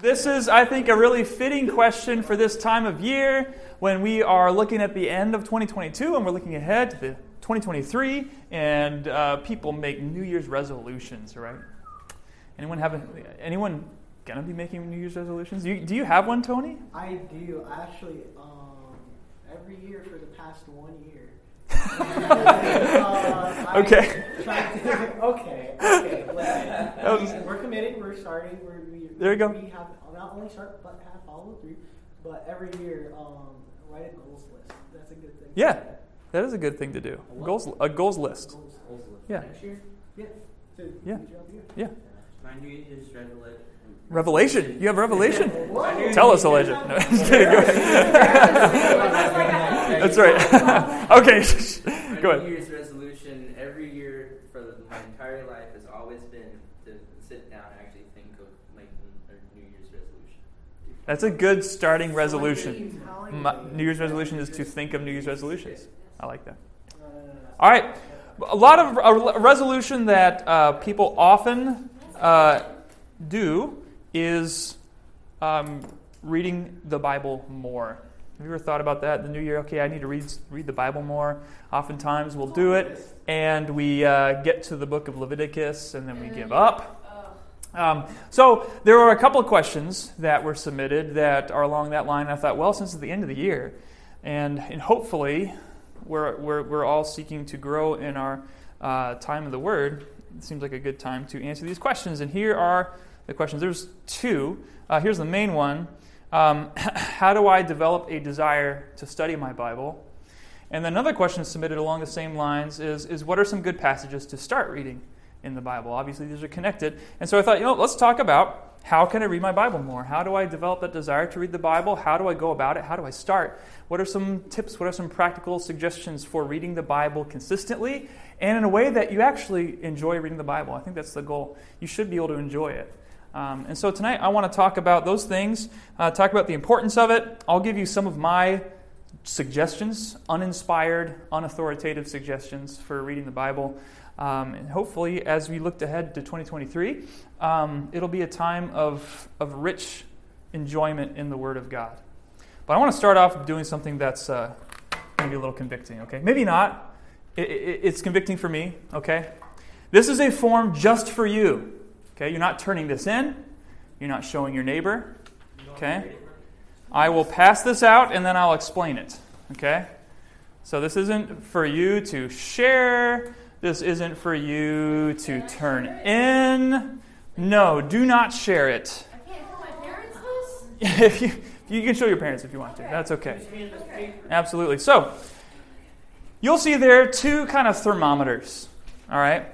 This is, I think, a really fitting question for this time of year when we are looking at the end of 2022 and we're looking ahead to the 2023 and uh, people make New Year's resolutions, right? Anyone have a, anyone gonna be making New Year's resolutions? Do you, do you have one, Tony? I do. Actually, um, every year for the past one year. uh, Okay. To, okay. Okay. We- we're committed. We're starting. We're, we, There you go. We have not only start but have follow through. But every year, um, write a goals list. That's a good thing. Yeah, that is a good thing to do. Goals, a goals list. Goals, goals list. Yeah. Next year. Yeah. So, Yeah. good job, you. Yeah. My New Year's resolution. Revelation. You have revelation? Whoa. Tell us, Elijah. No, I'm just kidding. Go ahead. That's right. okay. My Go New ahead. Year's resolution every year for my entire life has always been to sit down and actually think of making a New Year's resolution. That's a good starting resolution. My. New Year's resolution is to think of New Year's resolutions. I like that. All right. A lot of a resolution that uh, people often uh, do is um, reading the Bible more. Have you ever thought about that? The new year, okay, I need to read read the Bible more. Oftentimes, we'll do it, and we uh, get to the book of Leviticus, and then we give up. Um, so there are a couple of questions that were submitted that are along that line. I thought, well, since it's the end of the year, and, and hopefully we're, we're, we're all seeking to grow in our uh, time of the Word, it seems like a good time to answer these questions. And here are the questions. There's two. Uh, here's the main one um, How do I develop a desire to study my Bible? And another question submitted along the same lines is, is what are some good passages to start reading in the Bible? Obviously, these are connected. And so I thought, you know, let's talk about how can I read my Bible more? How do I develop that desire to read the Bible? How do I go about it? How do I start? What are some tips? What are some practical suggestions for reading the Bible consistently and in a way that you actually enjoy reading the Bible? I think that's the goal. You should be able to enjoy it. Um, and so tonight I want to talk about those things, uh, talk about the importance of it. I'll give you some of my suggestions, uninspired, unauthoritative suggestions for reading the Bible. Um, and hopefully, as we look ahead to 2023, um, it'll be a time of, of rich enjoyment in the Word of God. But I want to start off doing something that's uh, maybe a little convicting, okay? Maybe not. It, it, it's convicting for me, okay? This is a form just for you, okay? You're not turning this in, you're not showing your neighbor, okay? I will pass this out and then I'll explain it. Okay? So this isn't for you to share. This isn't for you to turn in. No, do not share it. If you, you can show your parents if you want to. That's okay. Absolutely. So, you'll see there two kind of thermometers. All right?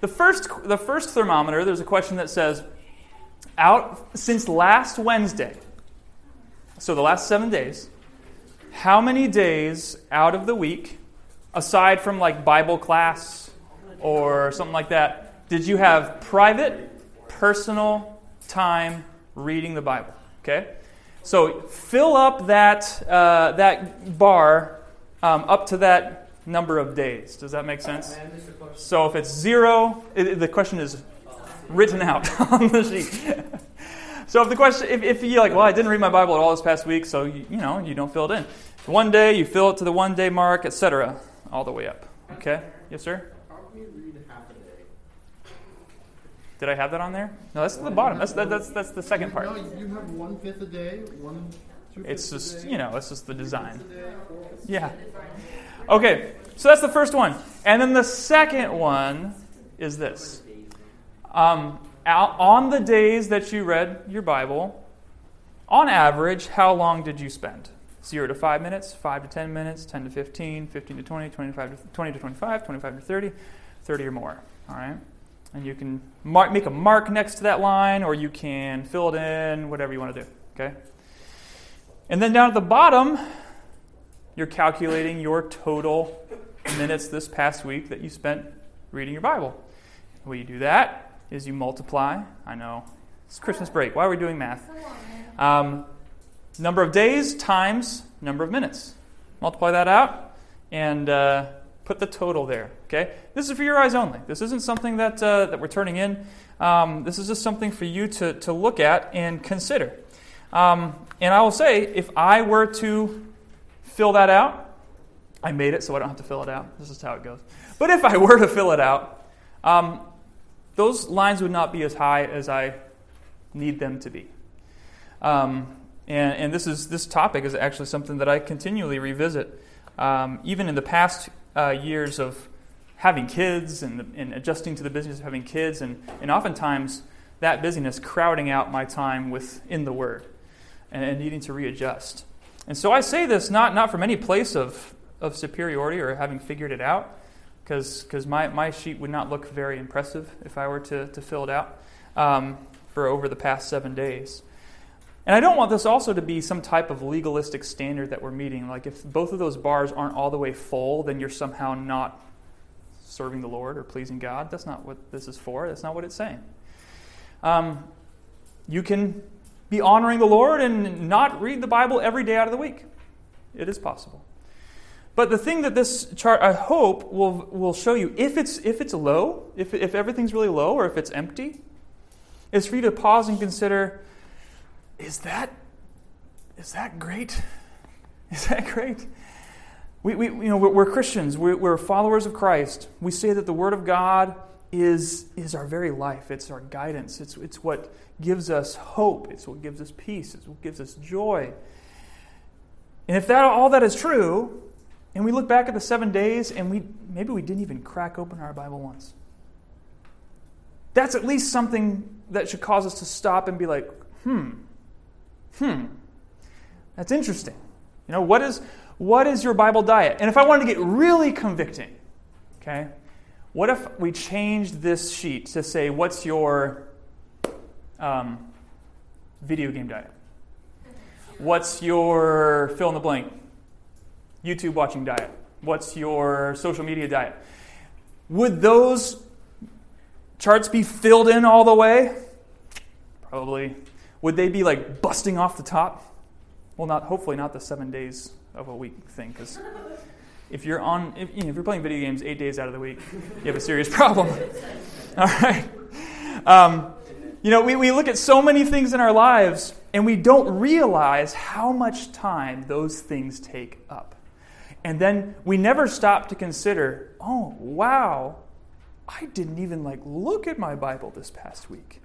The first, the first thermometer, there's a question that says, out since last Wednesday, so the last seven days, how many days out of the week, aside from like Bible class or something like that, did you have private, personal time reading the Bible? Okay? So fill up that, uh, that bar um, up to that number of days. Does that make sense? So if it's zero, it, the question is written out on the sheet. So if the question, if, if you're like, well, I didn't read my Bible at all this past week, so you, you know, you don't fill it in. One day, you fill it to the one day mark, etc., all the way up. Okay? Yes, sir. How can you read half a day? Did I have that on there? No, that's at the bottom. That's that, that's that's the second part. No, you have one fifth a day, one It's just you know, it's just the design. fifths a day, four fifths a Yeah. Okay, so that's the first one, and then the second one is this. Um, on the days that you read your Bible, on average, how long did you spend? Zero to five minutes, five to ten minutes, ten to 15, 15 to 20, 25 to 20 to 25, 25 to 30, 30 or more. All right? And you can mark, make a mark next to that line, or you can fill it in, whatever you want to do. Okay? And then down at the bottom, you're calculating your total minutes this past week that you spent reading your Bible. The way you do that is you multiply. I know it's Christmas break. Why are we doing math? Um, number of days times number of minutes. Multiply that out and uh, Put the total there. Okay? This is for your eyes only. This isn't something that, uh, that we're turning in. Um, this is just something for you to, to look at and consider. Um, and I will say, if I were to fill that out, I made it so I don't have to fill it out. This is how it goes. But if I were to fill it out, um, those lines would not be as high as I need them to be. Um, and, and this is this topic is actually something that I continually revisit, um, even in the past uh, years of having kids and, and adjusting to the business of having kids, and, and oftentimes that busyness crowding out my time within the Word and, and needing to readjust. And so I say this not, not from any place of, of superiority or having figured it out, because my, my sheet would not look very impressive if I were to, to fill it out um, for over the past seven days. And I don't want this also to be some type of legalistic standard that we're meeting. Like if both of those bars aren't all the way full, then you're somehow not serving the Lord or pleasing God. That's not what this is for. That's not what it's saying. Um, you can be honoring the Lord and not read the Bible every day out of the week. It is possible. But the thing that this chart, I hope, will, will show you, if it's, if it's low, if, if everything's really low, or if it's empty, is for you to pause and consider is that, is that great? Is that great? We, we, you know, we're, we're Christians, we're, we're followers of Christ. We say that the Word of God is, is our very life, it's our guidance, it's, it's what gives us hope, it's what gives us peace, it's what gives us joy. And if that, all that is true, and we look back at the seven days and we maybe we didn't even crack open our Bible once. That's at least something that should cause us to stop and be like, hmm, hmm, that's interesting. You know, what is what is your Bible diet? And if I wanted to get really convicting, okay, what if we changed this sheet to say, what's your um, video game diet? What's your fill in the blank? YouTube watching diet? What's your social media diet? Would those charts be filled in all the way? Probably. Would they be like busting off the top? Well, not hopefully not the seven days of a week thing, because if you're on, if, you know, if you're playing video games eight days out of the week, you have a serious problem. all right. Um, you know, we, we look at so many things in our lives and we don't realize how much time those things take up. And then we never stop to consider, oh, wow, I didn't even like look at my Bible this past week.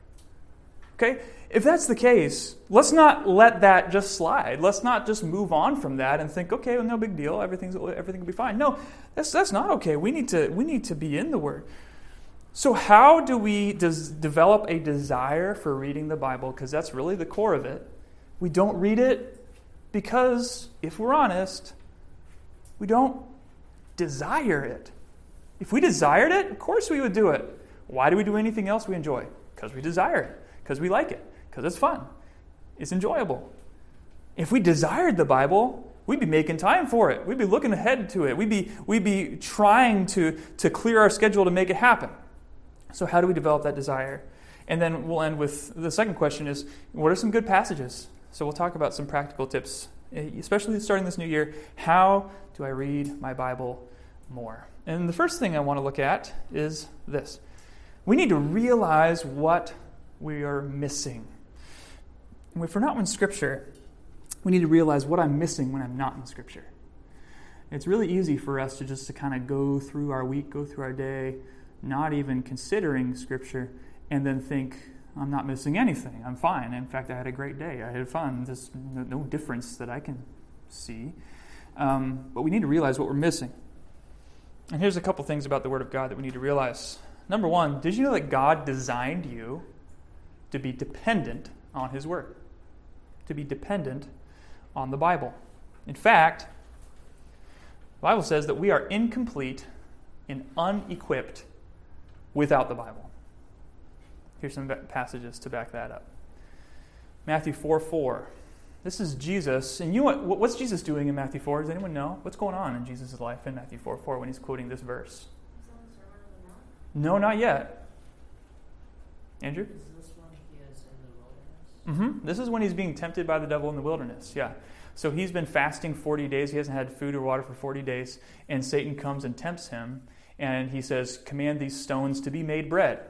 Okay? If that's the case, let's not let that just slide. Let's not just move on from that and think, okay, well, no big deal, everything's everything will be fine. No, that's that's not okay. We need to we need to be in the Word. So how do we does develop a desire for reading the Bible? Because that's really the core of it. We don't read it because, if we're honest, we don't desire it. If we desired it, of course we would do it. Why do we do anything else we enjoy? Because we desire it, because we like it, because it's fun, it's enjoyable. If we desired the Bible, we'd be making time for it. We'd be looking ahead to it. We'd be, we'd be trying to, to clear our schedule to make it happen. So, how do we develop that desire? And then we'll end with the second question is what are some good passages? So, we'll talk about some practical tips, eh, especially starting this new year. How do I read my Bible more? And the first thing I want to look at is this we need to realize what we are missing. And if we're not in Scripture, we need to realize what I'm missing when I'm not in Scripture. It's really easy for us to just to kind of go through our week, go through our day, not even considering Scripture, and then think, I'm not missing anything. I'm fine. In fact, I had a great day. I had fun. There's no difference that I can see. Um, but we need to realize what we're missing. And here's a couple things about the Word of God that we need to realize. Number one, did you know that God designed you to be dependent on His Word? To be dependent on the Bible. In fact, the Bible says that we are incomplete and unequipped without the Bible. Here's some passages to back that up. Matthew 4 4. This is Jesus. And you know what, what's Jesus doing in Matthew 4? Does anyone know? What's going on in Jesus' life in Matthew 4 4 when he's quoting this verse? No, not yet. Andrew? Is this one he is in the wilderness? Mm-hmm. This is when he's being tempted by the devil in the wilderness. Yeah. So he's been fasting 40 days. He hasn't had food or water for 40 days. And Satan comes and tempts him. And he says, Command these stones to be made bread.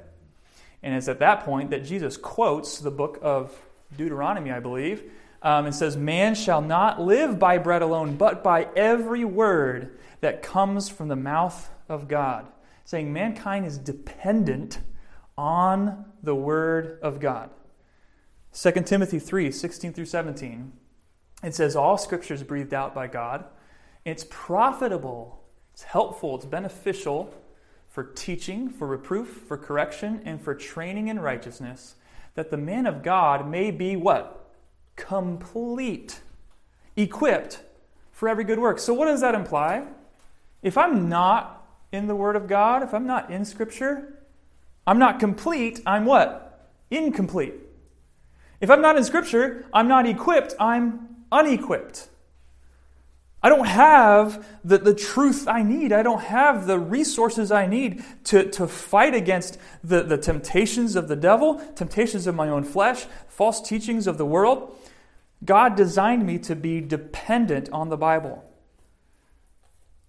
And it's at that point that Jesus quotes the book of Deuteronomy, I believe, um, and says, Man shall not live by bread alone, but by every word that comes from the mouth of God. Saying mankind is dependent on the word of God. 2 Timothy 3 16 through 17. It says, All scripture is breathed out by God. It's profitable, it's helpful, it's beneficial for teaching, for reproof, for correction, and for training in righteousness, that the man of God may be what? Complete, equipped for every good work. So, what does that imply? If I'm not in the Word of God, if I'm not in Scripture, I'm not complete, I'm what? Incomplete. If I'm not in Scripture, I'm not equipped, I'm unequipped. I don't have the, the truth I need. I don't have the resources I need to, to fight against the, the temptations of the devil, temptations of my own flesh, false teachings of the world. God designed me to be dependent on the Bible.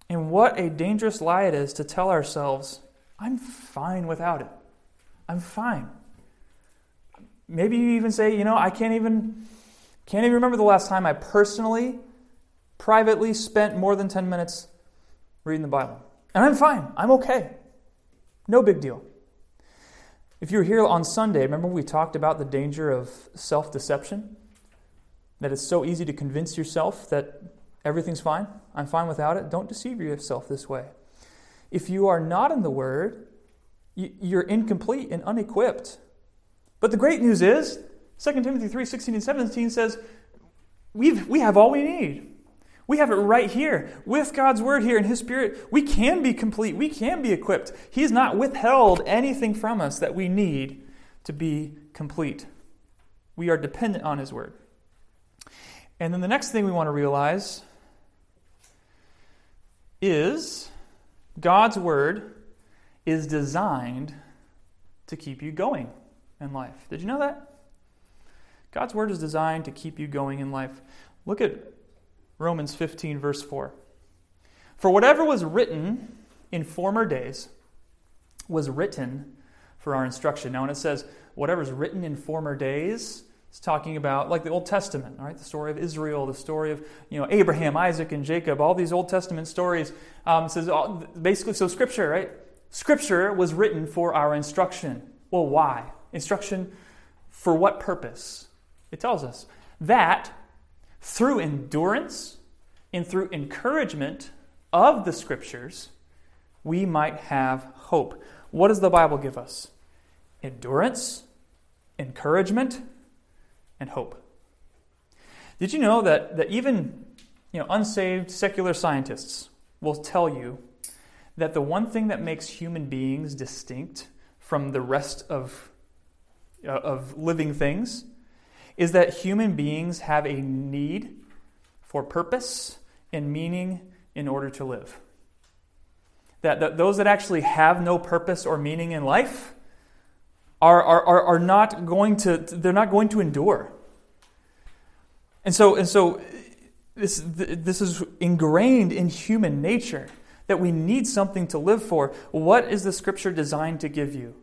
And what a dangerous lie it is to tell ourselves, I'm fine without it. I'm fine. Maybe you even say, you know, I can't even can't even remember the last time I personally, privately spent more than 10 minutes reading the Bible. And I'm fine. I'm okay. No big deal. If you were here on Sunday, remember we talked about the danger of self deception? That it's so easy to convince yourself that everything's fine. I'm fine without it. Don't deceive yourself this way. If you are not in the Word, you're incomplete and unequipped. But the great news is 2 Timothy 3 16 and 17 says, We've, We have all we need. We have it right here with God's word here in His Spirit. We can be complete. We can be equipped. He's not withheld anything from us that we need to be complete. We are dependent on His word. And then the next thing we want to realize is God's word is designed to keep you going in life. Did you know that? God's word is designed to keep you going in life. Look at Romans 15, verse 4. For whatever was written in former days was written for our instruction. Now, when it says whatever's written in former days, it's talking about like the Old Testament, right? The story of Israel, the story of you know Abraham, Isaac, and Jacob. All these Old Testament stories um, says basically so. Scripture, right? Scripture was written for our instruction. Well, why? Instruction for what purpose? It tells us that through endurance and through encouragement of the scriptures, we might have hope. What does the Bible give us? Endurance, encouragement, and hope. Did you know that, that even you know, unsaved secular scientists will tell you that the one thing that makes human beings distinct from the rest of, Uh, of living things is that human beings have a need for purpose and meaning in order to live. That, that those that actually have no purpose or meaning in life are, are, are, not going to they're not going to endure. And so and so this, this is ingrained in human nature that we need something to live for. What is the scripture designed to give you?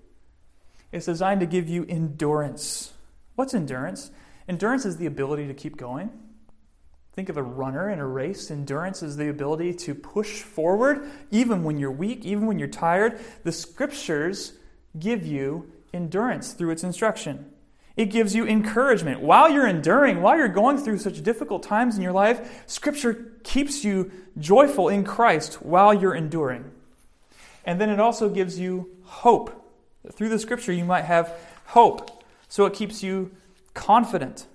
It's designed to give you endurance. What's endurance? Endurance is the ability to keep going. Think of a runner in a race. Endurance is the ability to push forward even when you're weak, even when you're tired. The scriptures give you endurance through its instruction. It gives you encouragement. While you're enduring, while you're going through such difficult times in your life, Scripture keeps you joyful in Christ while you're enduring. And then it also gives you hope. Through the Scripture, you might have hope. So it keeps you confident.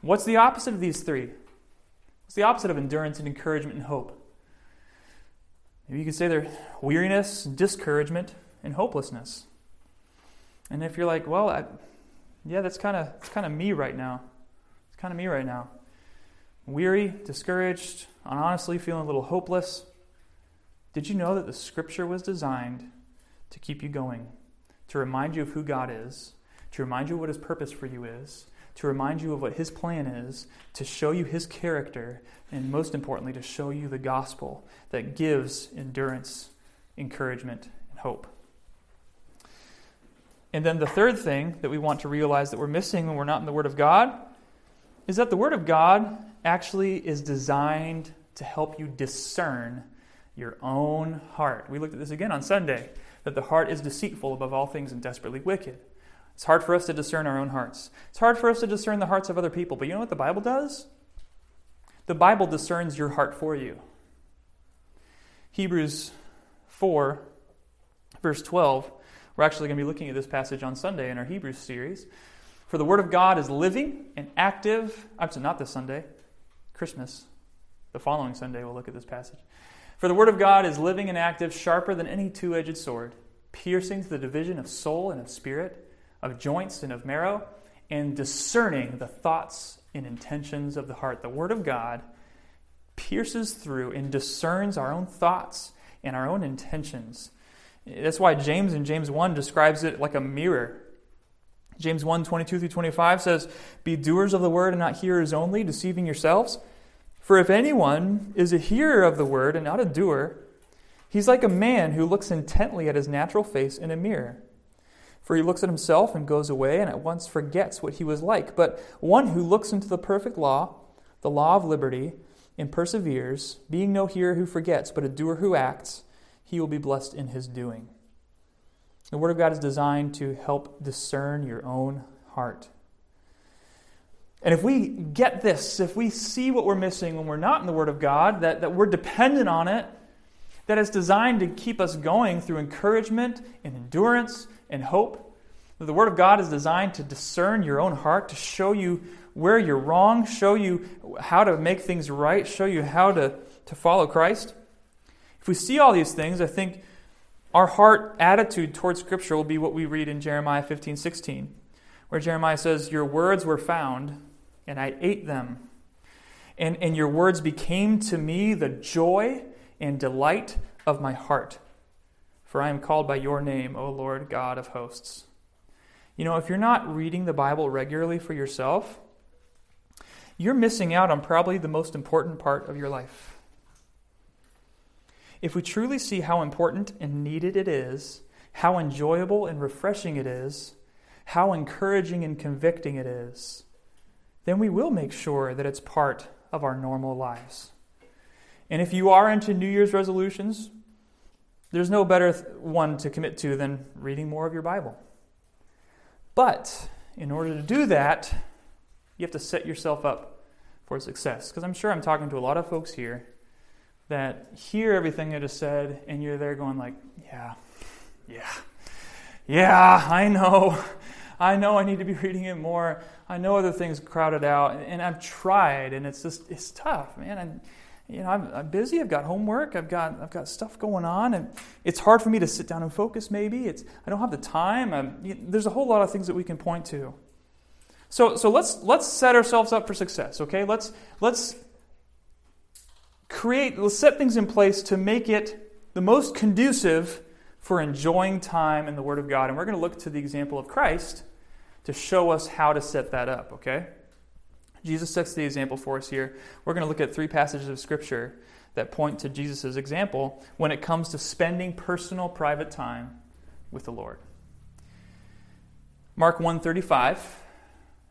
What's the opposite of these three? What's the opposite of endurance and encouragement and hope? Maybe you could say they're weariness, discouragement, and hopelessness. And if you're like, well, I, yeah, that's kind of that's kind of me right now. It's kind of me right now. Weary, discouraged, and honestly feeling a little hopeless. Did you know that the scripture was designed to keep you going, to remind you of who God is, to remind you what His purpose for you is, to remind you of what His plan is, to show you His character, and most importantly, to show you the gospel that gives endurance, encouragement, and hope. And then the third thing that we want to realize that we're missing when we're not in the Word of God is that the Word of God actually is designed to help you discern your own heart. We looked at this again on Sunday that the heart is deceitful above all things and desperately wicked. It's hard for us to discern our own hearts. It's hard for us to discern the hearts of other people. But you know what the Bible does? The Bible discerns your heart for you. Hebrews 4, verse 12. We're actually going to be looking at this passage on Sunday in our Hebrews series. For the Word of God is living and active. Actually, not this Sunday, Christmas. The following Sunday, we'll look at this passage. For the Word of God is living and active, sharper than any two edged sword, piercing to the division of soul and of spirit, of joints and of marrow, and discerning the thoughts and intentions of the heart. The Word of God pierces through and discerns our own thoughts and our own intentions. That's why James in James 1 describes it like a mirror. James 1 22 through 25 says, Be doers of the word and not hearers only, deceiving yourselves. For if anyone is a hearer of the word and not a doer, he's like a man who looks intently at his natural face in a mirror. For he looks at himself and goes away and at once forgets what he was like. But one who looks into the perfect law, the law of liberty, and perseveres, being no hearer who forgets, but a doer who acts, he will be blessed in his doing. The Word of God is designed to help discern your own heart. And if we get this, if we see what we're missing when we're not in the Word of God, that, that we're dependent on it, that it's designed to keep us going through encouragement and endurance and hope, the Word of God is designed to discern your own heart, to show you where you're wrong, show you how to make things right, show you how to, to follow Christ. If we see all these things, I think our heart attitude towards Scripture will be what we read in Jeremiah 15 16, where Jeremiah says, Your words were found, and I ate them. And, and your words became to me the joy and delight of my heart. For I am called by your name, O Lord God of hosts. You know, if you're not reading the Bible regularly for yourself, you're missing out on probably the most important part of your life. If we truly see how important and needed it is, how enjoyable and refreshing it is, how encouraging and convicting it is, then we will make sure that it's part of our normal lives. And if you are into New Year's resolutions, there's no better one to commit to than reading more of your Bible. But in order to do that, you have to set yourself up for success. Because I'm sure I'm talking to a lot of folks here that hear everything I just said, and you're there going like, yeah, yeah, yeah, I know. I know I need to be reading it more. I know other things crowded out, and I've tried, and it's just it's tough, man. And you know, I'm, I'm, busy. I've got homework. I've got I've got stuff going on, and it's hard for me to sit down and focus. Maybe it's I don't have the time. I'm, there's a whole lot of things that we can point to. So so let's let's set ourselves up for success. Okay, let's let's create, let's set things in place to make it the most conducive for enjoying time in the Word of God. And we're going to look to the example of Christ to show us how to set that up, okay? Jesus sets the example for us here. We're going to look at three passages of Scripture that point to Jesus' example when it comes to spending personal, private time with the Lord. Mark 135,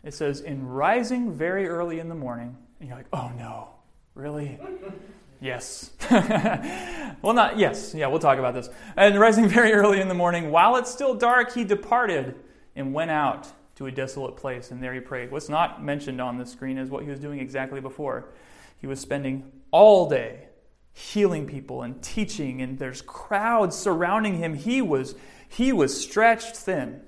it says, In rising very early in the morning, and you're like, oh no, Really? yes. well, not yes. Yeah, we'll talk about this. And rising very early in the morning, while it's still dark, he departed and went out to a desolate place, and there he prayed. What's not mentioned on the screen is what he was doing exactly before. He was spending all day healing people and teaching, and there's crowds surrounding him. He was he was stretched thin.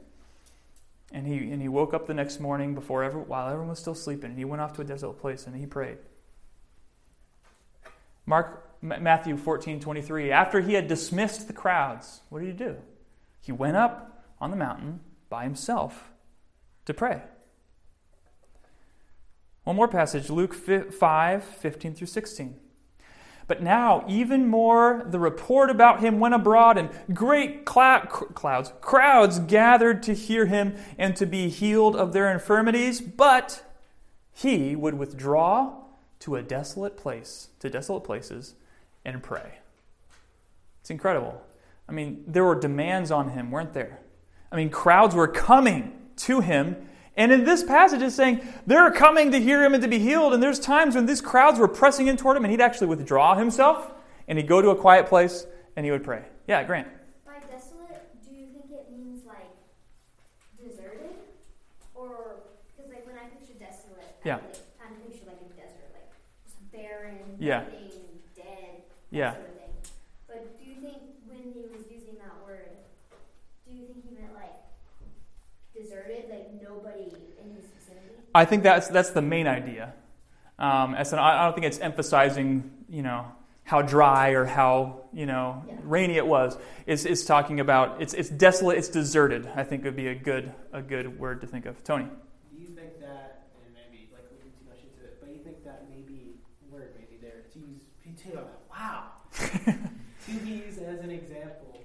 And he, and he woke up the next morning before ever, while everyone was still sleeping, and he went off to a desolate place and he prayed. Mark Matthew 14, 23. After he had dismissed the crowds, what did he do? He went up on the mountain by himself to pray. One more passage, Luke 5, 15 through 16. But now, even more, the report about him went abroad, and great clou- clouds, crowds gathered to hear him and to be healed of their infirmities. But he would withdraw to a desolate place, to desolate places, and pray. It's incredible. I mean, there were demands on him, weren't there? I mean, crowds were coming to him. And in this passage, it's saying they're coming to hear him and to be healed. And there's times when these crowds were pressing in toward him, and he'd actually withdraw himself, and he'd go to a quiet place, and he would pray. Yeah, Grant. By desolate, do you think it means like deserted? Or, because like when I picture desolate, Yeah. I like, kind picture like a desert, like just barren, Yeah. nothing, dead, Yeah of thing. But do you think when he was using that word, do you think he meant like deserted, like nobody in his vicinity? I think that's that's the main idea. Um, as an, I I don't think it's emphasizing, you know, how dry or how you know Yeah. rainy it was. It's, it's talking about it's it's desolate, it's deserted. I think would be a good a good word to think of. Tony. Do you think that, and maybe like looking too much into it, but you think that maybe word maybe there to use to wow to use as an example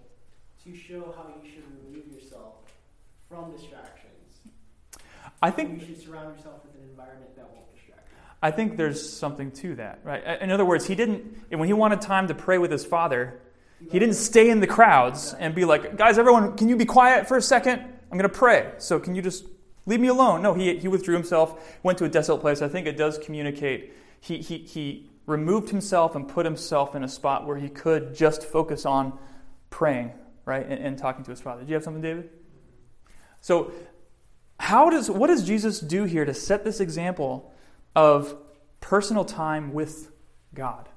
to show how you should remove yourself from distractions. I think you should surround yourself with an environment that won't distract you. I think there's something to that, right? In other words, he didn't when he wanted time to pray with his father, he didn't stay in the crowds and be like, "Guys, everyone, can you be quiet for a second? I'm going to pray. So can you just leave me alone?" No, he he withdrew himself, went to a desolate place. I think it does communicate he he he removed himself and put himself in a spot where he could just focus on praying, right, and, and talking to his father. Do you have something, David? So, how does what does Jesus do here to set this example of personal time with God,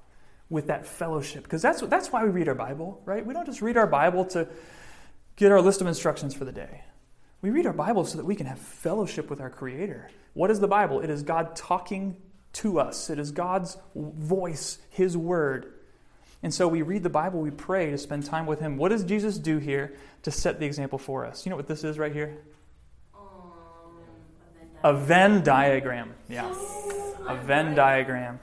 with that fellowship? Because that's that's why we read our Bible, right? We don't just read our Bible to get our list of instructions for the day. We read our Bible so that we can have fellowship with our Creator. What is the Bible? It is God talking to us. It is God's voice, His Word. And so we read the Bible, we pray to spend time with Him. What does Jesus do here to set the example for us? You know what this is right here? A Venn diagram. Yeah. A Venn diagram.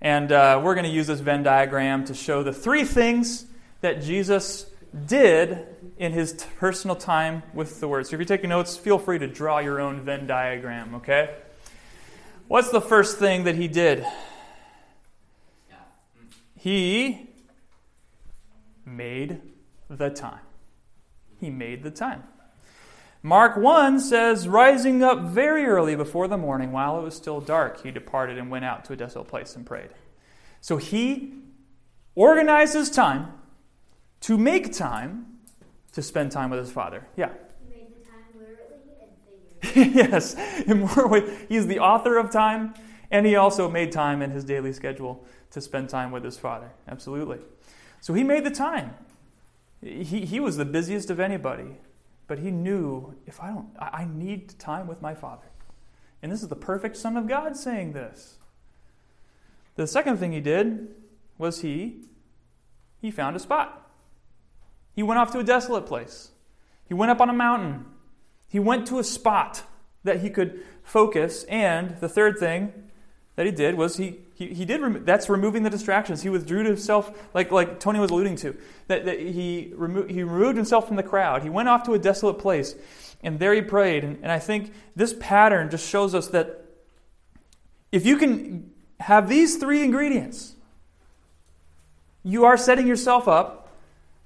And uh, we're going to use this Venn diagram to show the three things that Jesus did in his personal time with the Word. So if you're taking notes, feel free to draw your own Venn diagram, okay? What's the first thing that he did? He made the time. He made the time. Mark 1 says, Rising up very early before the morning, while it was still dark, he departed and went out to a desolate place and prayed. So he organized his time to make time to spend time with his father. Yeah. He made the time literally and yes, in more ways. He's the author of time, and he also made time in his daily schedule to spend time with his father. Absolutely. So he made the time. He, he was the busiest of anybody, but he knew if I don't, I need time with my father. And this is the perfect Son of God saying this. The second thing he did was he he found a spot. He went off to a desolate place. He went up on a mountain. He went to a spot that he could focus. And the third thing that he did was he, he, he did, that's removing the distractions. He withdrew to himself, like, like Tony was alluding to, that, that he, remo- he removed himself from the crowd. He went off to a desolate place, and there he prayed. And, and I think this pattern just shows us that if you can have these three ingredients, you are setting yourself up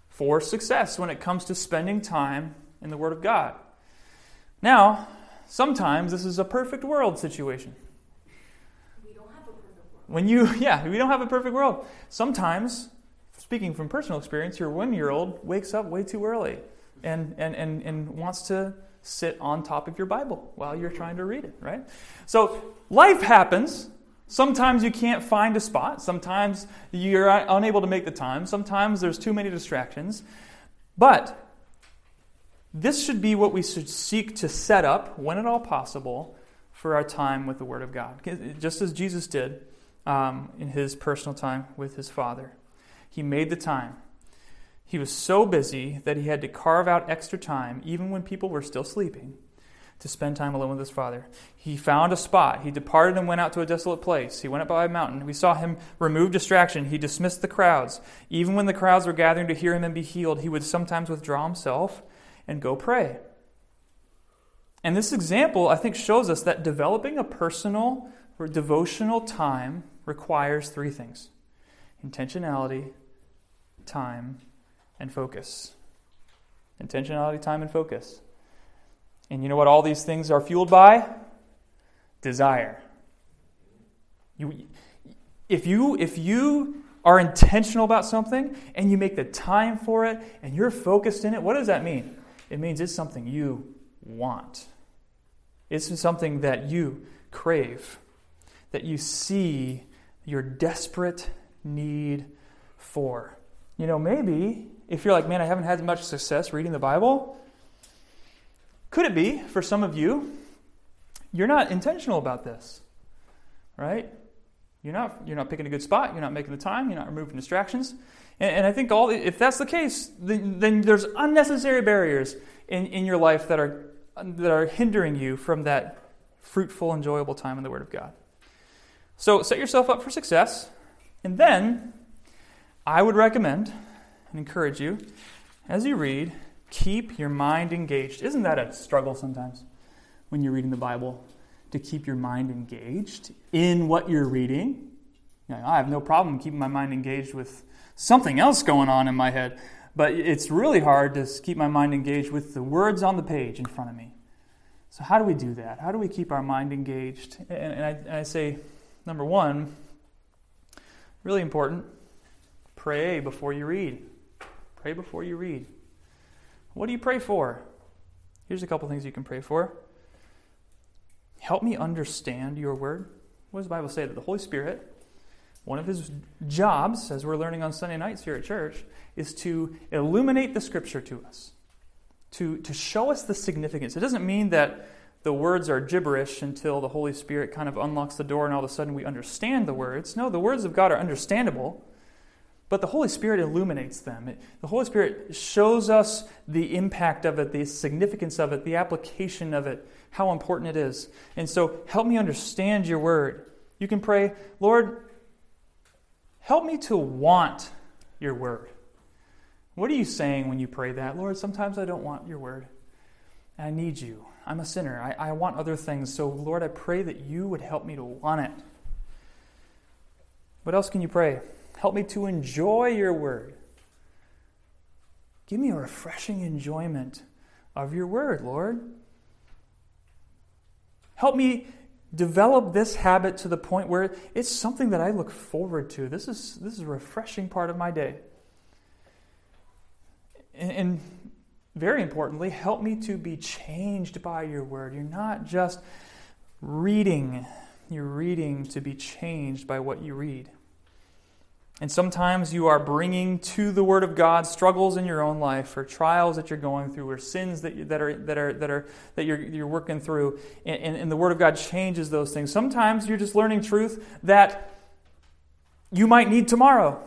for success when it comes to spending time in the Word of God. Now, sometimes this is a perfect world situation. We don't have a perfect world. When you, yeah, we don't have a perfect world. Sometimes, speaking from personal experience, your one year old wakes up way too early and, and, and, and wants to sit on top of your Bible while you're trying to read it, right? So life happens. Sometimes you can't find a spot. Sometimes you're unable to make the time. Sometimes there's too many distractions. But this should be what we should seek to set up, when at all possible, for our time with the Word of God. Just as Jesus did um, in his personal time with his Father. He made the time. He was so busy that he had to carve out extra time, even when people were still sleeping, to spend time alone with his father. He found a spot. He departed and went out to a desolate place. He went up by a mountain. We saw him remove distraction. He dismissed the crowds. Even when the crowds were gathering to hear him and be healed, he would sometimes withdraw himself and go pray. And this example, I think, shows us that developing a personal or devotional time requires three things intentionality, time, and focus. Intentionality, time, and focus. And you know what all these things are fueled by? Desire. You, if, you, if you are intentional about something and you make the time for it and you're focused in it, what does that mean? It means it's something you want. It's something that you crave, that you see your desperate need for. You know, maybe if you're like, man, I haven't had much success reading the Bible, could it be for some of you, you're not intentional about this, right? You're not, you're not picking a good spot, you're not making the time, you're not removing distractions. And, and I think all, if that's the case, then, then there's unnecessary barriers in, in your life that are, that are hindering you from that fruitful, enjoyable time in the Word of God. So set yourself up for success, and then I would recommend and encourage you, as you read, keep your mind engaged. Isn't that a struggle sometimes when you're reading the Bible to keep your mind engaged in what you're reading? You know, I have no problem keeping my mind engaged with something else going on in my head, but it's really hard to keep my mind engaged with the words on the page in front of me. So, how do we do that? How do we keep our mind engaged? And, I, and I say, number one, really important, pray before you read. Pray before you read. What do you pray for? Here's a couple things you can pray for. Help me understand your word. What does the Bible say? That the Holy Spirit, one of his jobs, as we're learning on Sunday nights here at church, is to illuminate the scripture to us, to, to show us the significance. It doesn't mean that the words are gibberish until the Holy Spirit kind of unlocks the door and all of a sudden we understand the words. No, the words of God are understandable. But the Holy Spirit illuminates them. The Holy Spirit shows us the impact of it, the significance of it, the application of it, how important it is. And so, help me understand your word. You can pray, Lord, help me to want your word. What are you saying when you pray that? Lord, sometimes I don't want your word. I need you. I'm a sinner. I, I want other things. So, Lord, I pray that you would help me to want it. What else can you pray? Help me to enjoy your word. Give me a refreshing enjoyment of your word, Lord. Help me develop this habit to the point where it's something that I look forward to. This is, this is a refreshing part of my day. And, and very importantly, help me to be changed by your word. You're not just reading, you're reading to be changed by what you read. And sometimes you are bringing to the Word of God struggles in your own life, or trials that you're going through, or sins that, you, that are that are that are that you're you're working through, and, and the Word of God changes those things. Sometimes you're just learning truth that you might need tomorrow.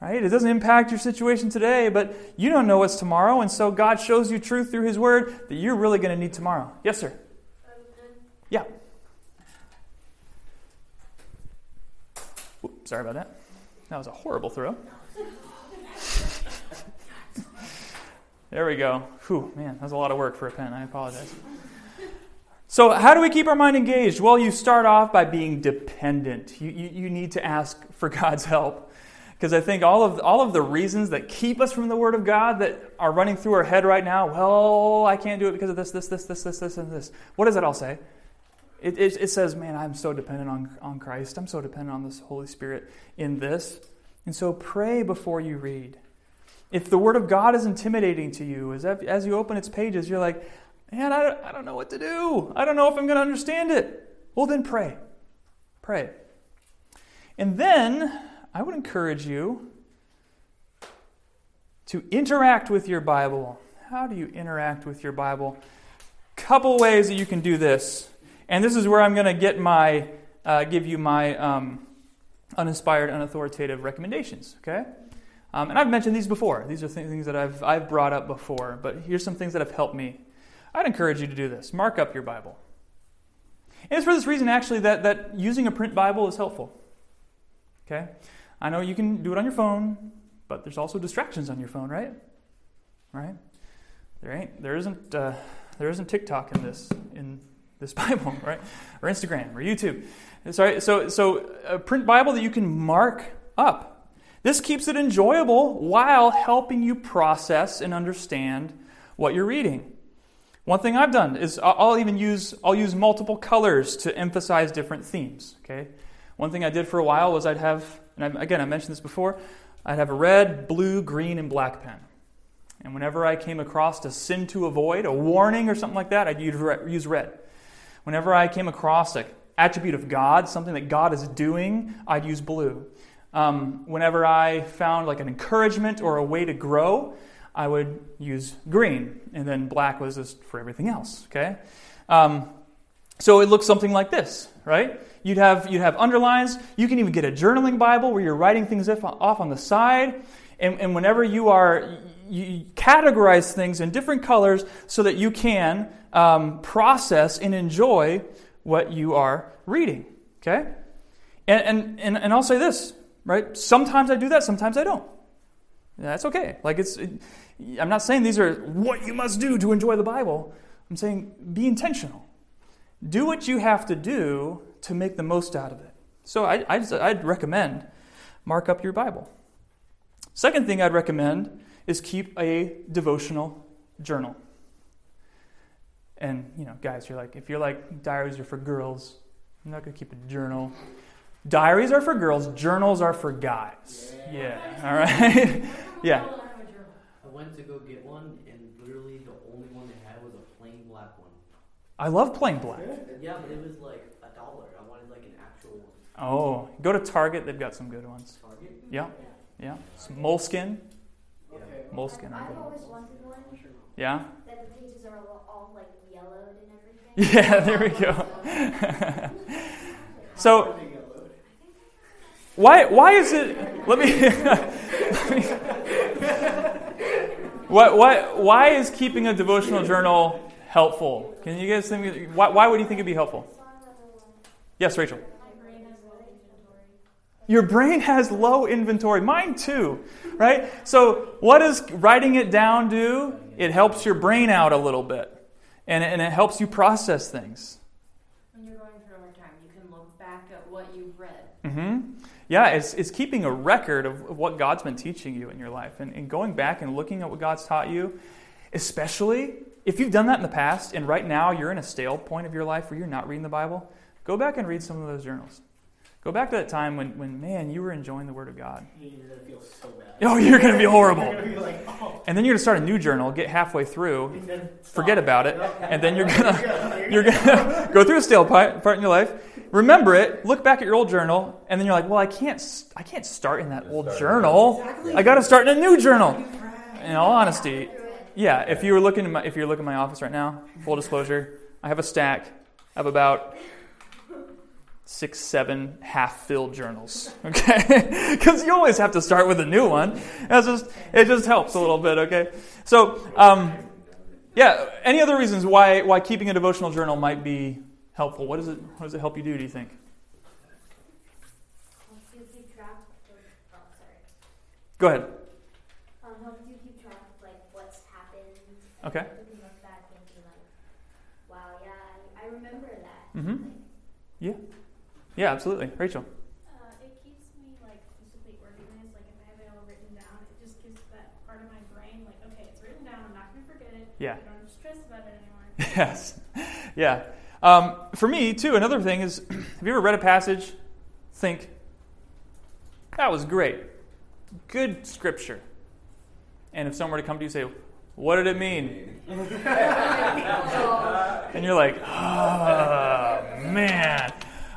Right? It doesn't impact your situation today, but you don't know what's tomorrow, and so God shows you truth through His Word that you're really going to need tomorrow. Yes, sir. Yeah. Oops, sorry about that. That was a horrible throw. there we go. Whew, man, that was a lot of work for a pen. I apologize. So, how do we keep our mind engaged? Well, you start off by being dependent. You, you, you need to ask for God's help. Because I think all of, all of the reasons that keep us from the Word of God that are running through our head right now, well, I can't do it because of this, this, this, this, this, this, and this. What does that all say? It, it, it, says, man, I'm so dependent on, on Christ. I'm so dependent on this Holy Spirit in this. And so pray before you read. If the Word of God is intimidating to you, as, as you open its pages, you're like, man, I don't, I don't know what to do. I don't know if I'm going to understand it. Well, then pray. Pray. And then I would encourage you to interact with your Bible. How do you interact with your Bible? Couple ways that you can do this. And this is where I'm going to get my, uh, give you my um, uninspired, unauthoritative recommendations. Okay, um, and I've mentioned these before. These are things that I've I've brought up before. But here's some things that have helped me. I'd encourage you to do this. Mark up your Bible. And it's for this reason, actually, that, that using a print Bible is helpful. Okay? I know you can do it on your phone, but there's also distractions on your phone, right? Right? There ain't, there isn't, uh, there isn't TikTok in this, in this Bible, right? Or Instagram or YouTube. Sorry, so, so a print Bible that you can mark up. This keeps it enjoyable while helping you process and understand what you're reading. One thing I've done is I'll even use I'll use multiple colors to emphasize different themes. Okay, one thing I did for a while was I'd have, and I, again I mentioned this before, I'd have a red, blue, green, and black pen. And whenever I came across a sin to avoid, a warning or something like that, I'd use red. Whenever I came across an attribute of God, something that God is doing, I'd use blue. Um, whenever I found like an encouragement or a way to grow, I would use green, and then black was just for everything else. Okay, um, so it looks something like this, right? You'd have you'd have underlines. You can even get a journaling Bible where you're writing things off on the side, and, and whenever you are you categorize things in different colors so that you can um, process and enjoy what you are reading. Okay, and, and and I'll say this, right? Sometimes I do that. Sometimes I don't. That's okay. Like it's. It, I'm not saying these are what you must do to enjoy the Bible. I'm saying be intentional. Do what you have to do to make the most out of it. So I, I just, I'd recommend mark up your Bible. Second thing I'd recommend is keep a devotional journal. And, you know, guys, you're like, if you're like, diaries are for girls, I'm not going to keep a journal. Diaries are for girls, journals are for guys. Yeah, yeah. all right? yeah I went to go get one, and literally the only one they had was a plain black one. I love plain black. Yeah, but it was like a dollar. I wanted like an actual one. Oh, go to Target. They've got some good ones. Target? Yeah, yeah. Some Moleskine. Yeah. Moleskine. I've always wanted one. Yeah. That the pages are all, all like yellowed and everything. Yeah, there we go. so, why why is it? Let me. let me why, why, why is keeping a devotional journal helpful? Can you guys think? Why, why would you think it'd be helpful? Yes, Rachel. Your brain has low inventory. Mine too, right? So, what does writing it down do? It helps your brain out a little bit, and, and it helps you process things. When you're going through a hard time, you can look back at what you've read. Mm-hmm yeah, it's, it's keeping a record of, of what God's been teaching you in your life and, and going back and looking at what God's taught you, especially if you've done that in the past and right now you're in a stale point of your life where you're not reading the Bible, go back and read some of those journals. Go back to that time when, when man, you were enjoying the Word of God. You're going to feel so bad. Oh, you're going to be horrible. be like, oh. And then you're going to start a new journal, get halfway through, forget about it, and then you're going to you're going to go through a stale part, in your life, remember it, look back at your old journal, and then you're like, well, I can't, I can't start in that old journal. I got to start in a new journal. In all honesty, yeah. If you were looking, my, if you're looking at my office right now, full disclosure, I have a stack of about six, seven half-filled journals. Okay, because you always have to start with a new one. That's just it. Just helps a little bit. Okay, so um, yeah. Any other reasons why why keeping a devotional journal might be helpful? What does it What does it help you do? Do you think? Go ahead. Um, helps you keep track of like what's happened. Okay. You look back and be like, "Wow, yeah, I, I remember that." Mm-hmm. Like, yeah. Yeah, absolutely. Rachel. Uh, it keeps me like physically organized. Like if I have it all written down, it just gives that part of my brain like, okay, it's written down. I'm not going to forget it. Yeah. I don't stress about it anymore. yes. Yeah. Um, for me, too, another thing is have you ever read a passage, think, that was great, good scripture. And if someone were to come to you and say, what did it mean? and you're like, oh, man.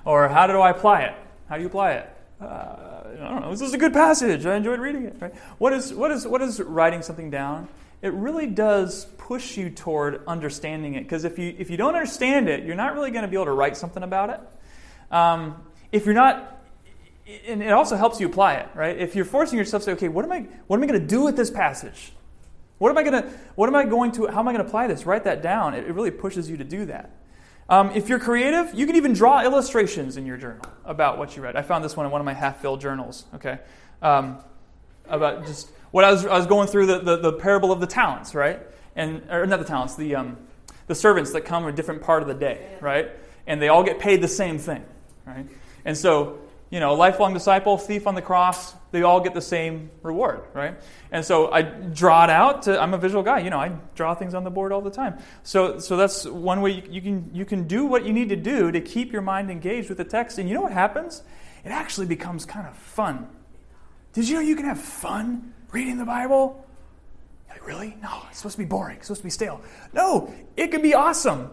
Or how do I apply it? How do you apply it? Uh, I don't know. This is a good passage. I enjoyed reading it. Right? What is what is what is writing something down? It really does push you toward understanding it. Because if you if you don't understand it, you're not really going to be able to write something about it. Um, if you're not, and it also helps you apply it, right? If you're forcing yourself to say, okay, what am I what am I going to do with this passage? What am I going to, what am I going to, how am I going to apply this? Write that down. It, it really pushes you to do that. Um, if you're creative, you can even draw illustrations in your journal about what you read. I found this one in one of my half-filled journals, okay? Um, about just what I was, I was going through the, the, the parable of the talents, right? And, or not the talents, the, um, the servants that come a different part of the day, right? And they all get paid the same thing, right? And so, you know, lifelong disciple, thief on the cross, they all get the same reward, right? And so I draw it out. To, I'm a visual guy, you know. I draw things on the board all the time. So, so that's one way you, you can you can do what you need to do to keep your mind engaged with the text. And you know what happens? It actually becomes kind of fun. Did you know you can have fun reading the Bible? Like, really? No, it's supposed to be boring. It's supposed to be stale. No, it can be awesome.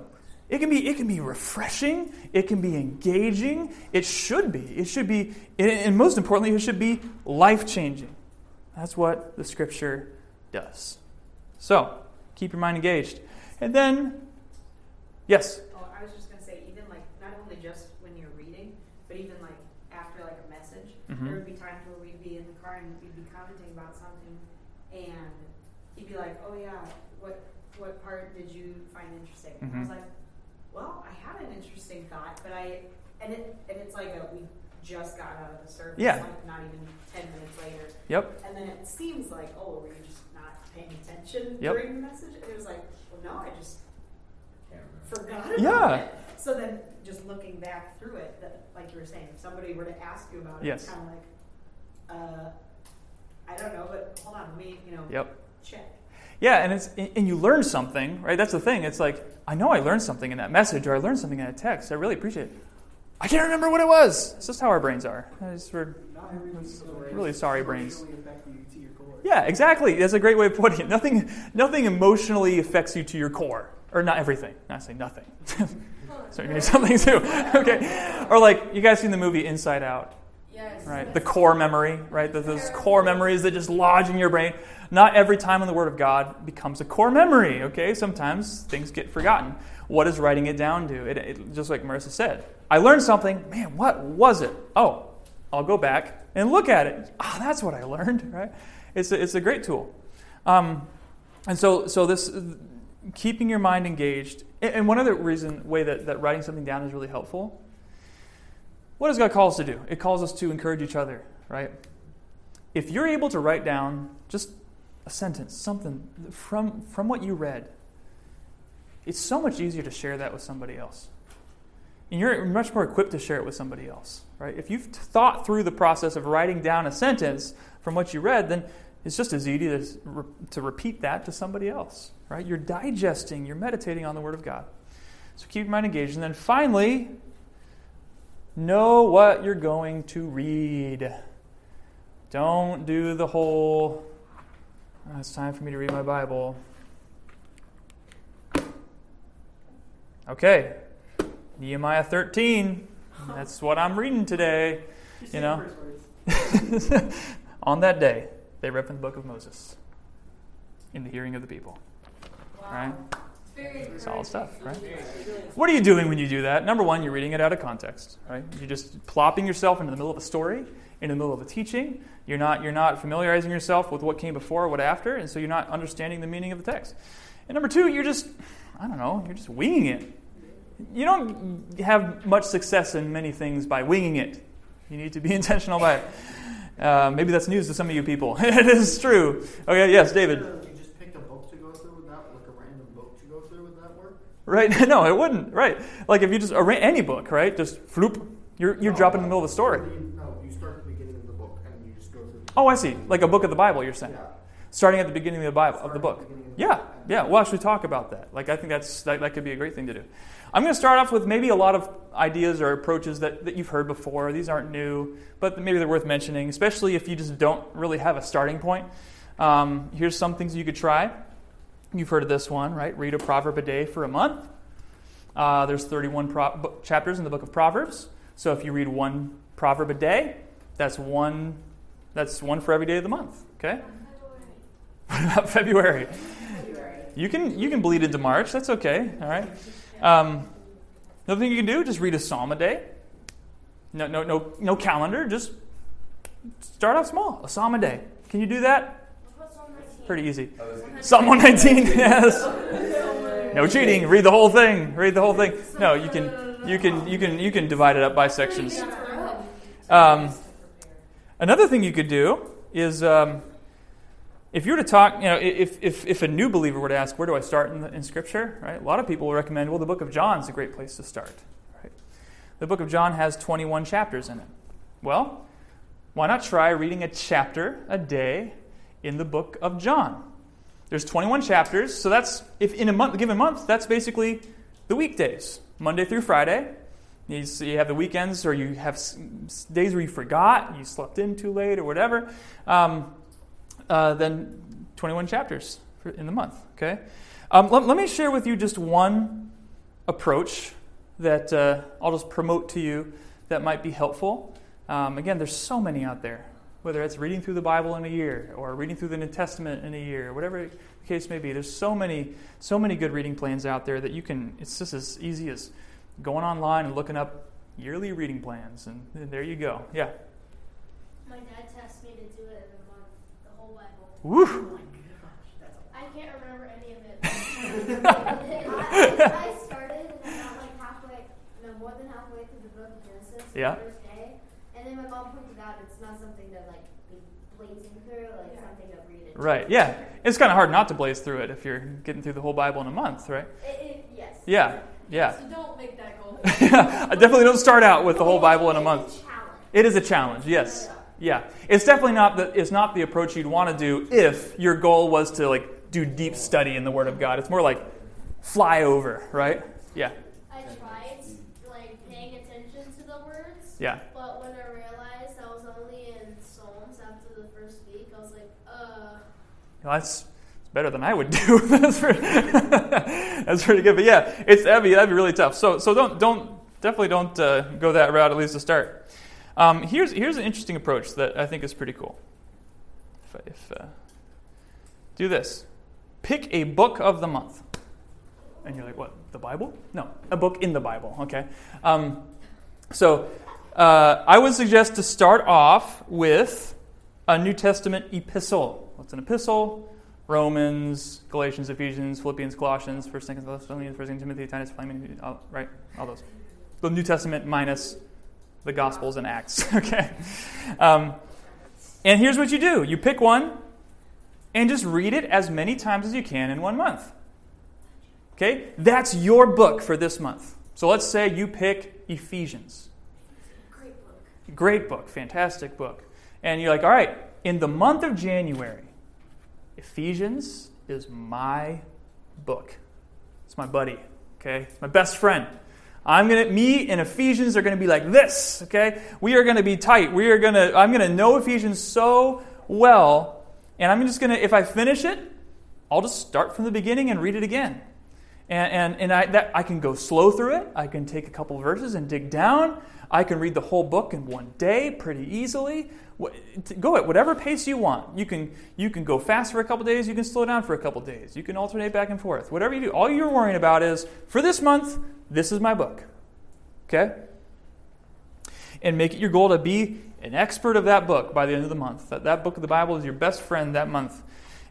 It can be, it can be refreshing. It can be engaging. It should be. It should be, and most importantly, it should be life changing. That's what the scripture does. So, keep your mind engaged. And then, yes? Oh, I was just going to say, even like, not only just when you're reading, but even like after like a message, Mhm. there would be times where we'd be in the car and we'd be commenting about something, and he'd be like, "Oh yeah, what what part did you find interesting?" And I was Mhm. like, "Well, I had an interesting thought, but I and it and it's like a we just got out of the service, Yeah. like not even ten minutes later, Yep. and then it seems like, oh, were you just not paying attention Yep. during the message? And it was like, well, no, I just forgot about Yeah. it. So then, just looking back through it, that, like you were saying, if somebody were to ask you about it, Yes. it's kind of like, uh, I don't know, but hold on, let me, you know, Yep. check. Yeah, and it's and you learn something, right? That's the thing. It's like I know I learned something in that message, or I learned something in that text. I really appreciate it. I can't remember what it was. It's just how our brains are. We're, really sorry, brains. yeah, exactly. That's a great way of putting it. Nothing, nothing emotionally affects you to your core, or not everything. Not saying nothing. so need something too. okay, or like you guys seen the movie Inside Out? Right? The core memory, right? Those core memories that just lodge in your brain. Not every time in the Word of God becomes a core memory, okay? Sometimes things get forgotten. What does writing it down do? It, it, just like Marissa said, I learned something. Man, what was it? Oh, I'll go back and look at it. Ah, that's what I learned, right? It's a, it's a great tool. Um, and so, so this keeping your mind engaged. And one other reason, way that, that writing something down is really helpful what does God call us to do? It calls us to encourage each other, right? If you're able to write down just a sentence, something from, from what you read, it's so much easier to share that with somebody else. And you're much more equipped to share it with somebody else, right? If you've thought through the process of writing down a sentence from what you read, then it's just as easy to, to repeat that to somebody else, right? You're digesting, you're meditating on the Word of God. So keep your mind engaged. And then finally, know what you're going to read. Don't do the whole, "Oh, it's time for me to read my Bible. Okay, Nehemiah 13. That's what I'm reading today. Just You know? the first words. On that day, they read from the book of Moses in the hearing of the people. Right? Solid stuff, right? What are you doing when you do that? Number one, you're reading it out of context, right? You're just plopping yourself into the middle of a story, in the middle of a teaching. You're not, you're not familiarizing yourself with what came before or what after, and so you're not understanding the meaning of the text. And number two, you're just, I don't know, you're just winging it. You don't have much success in many things by winging it. You need to be intentional about it. Uh, maybe that's news to some of you people. it is true. Okay, yes, David. If you just picked a book to go through with that, like a random book to go through with that work? Right? No, it wouldn't. Right? Like if you just any book, right? Just floop, you're you're No, dropping in the middle of the story. you- No, you start at the beginning of the book and you just go through. Oh, I see. Like a book of the Bible. You're saying, Yeah. starting at the beginning of the Bible of the book. the beginning of the Yeah, yeah. We'll actually talk about that. Like I think that's that, that could be a great thing to do. I'm going to start off with maybe a lot of ideas or approaches that, that you've heard before. These aren't new, but maybe they're worth mentioning, especially if you just don't really have a starting point. Um, here's some things you could try. You've heard of this one, right? Read a proverb a day for a month. Uh, there's 31 pro- book, chapters in the book of Proverbs. So if you read one proverb a day, that's one. That's one for every day of the month. Okay. What about February? You can you can bleed into March. That's okay. All right. Um, another thing you can do: just read a psalm a day. No no no no calendar. Just start off small. A psalm a day. Can you do that? What Psalm 19? pretty easy. Psalm 119, yes. No cheating. Read the whole thing. Read the whole thing. No, you can you can you can you can divide it up by sections. Um, another thing you could do is um, if you were to talk, you know, if, if, if a new believer were to ask, where do I start in, the, in Scripture? Right? A lot of people recommend, well, the book of John is a great place to start. Right? The book of John has 21 chapters in it. Well, why not try reading a chapter a day in the book of John? There's 21 chapters, so that's if in a month, given month, that's basically the weekdays, Monday through Friday. You, you have the weekends, or you have days where you forgot, you slept in too late, or whatever. Um, uh, then 21 chapters for, in the month. Okay. Um, let, let me share with you just one approach that uh, I'll just promote to you that might be helpful. Um, again, there's so many out there whether it's reading through the Bible in a year or reading through the New Testament in a year, whatever the case may be. There's so many, so many good reading plans out there that you can. It's just as easy as going online and looking up yearly reading plans, and there you go. Yeah. My dad tasked me to do it in a month, the whole Bible. Woo! Oh I can't remember any of it. I, I started and I got like halfway, no, more than halfway through the book of Genesis Yeah. the first day. And then my mom pointed out it's not something to like be blazing through, like something to read it. Right. Yeah. It's kind of hard not to blaze through it if you're getting through the whole Bible in a month, right? It, it, yes. Yeah. Yeah. So don't make that goal. I definitely don't start out with the whole Bible in a month. It's a challenge. It is a challenge, yes. Yeah. It's definitely not the it's not the approach you'd want to do if your goal was to like do deep study in the Word of God. It's more like fly over, right? Yeah. I tried like paying attention to the words, Yeah. but when I realized I was only in Psalms after the first week, I was like, uh. Well, that's better than I would do. that's, pretty, that's pretty good. But yeah, it's be, that'd be really tough. So so don't don't definitely don't uh, go that route at least to start. Um, here's here's an interesting approach that I think is pretty cool. If, if uh, do this, pick a book of the month, and you're like, what? The Bible? No, a book in the Bible. Okay. Um, so uh, I would suggest to start off with a New Testament epistle. What's an epistle? Romans, Galatians, Ephesians, Philippians, Colossians, First, Second Thessalonians, First, Timothy, Titus, Philemon, all, right? All those. The New Testament minus the Gospels and Acts. okay. Um, and here's what you do: you pick one, and just read it as many times as you can in one month. Okay, that's your book for this month. So let's say you pick Ephesians. Great book. Great book, fantastic book. And you're like, all right, in the month of January, Ephesians is my book. It's my buddy, okay? It's my best friend. I'm gonna, me and Ephesians are gonna be like this, okay? We are gonna be tight. We are gonna, I'm gonna know Ephesians so well, and I'm just gonna, if I finish it, I'll just start from the beginning and read it again. And, and, and I, that, I can go slow through it. I can take a couple verses and dig down. I can read the whole book in one day pretty easily. Go at whatever pace you want. You can, you can go fast for a couple days. You can slow down for a couple days. You can alternate back and forth. Whatever you do. All you're worrying about is for this month, this is my book. Okay? And make it your goal to be an expert of that book by the end of the month. That, that book of the Bible is your best friend that month.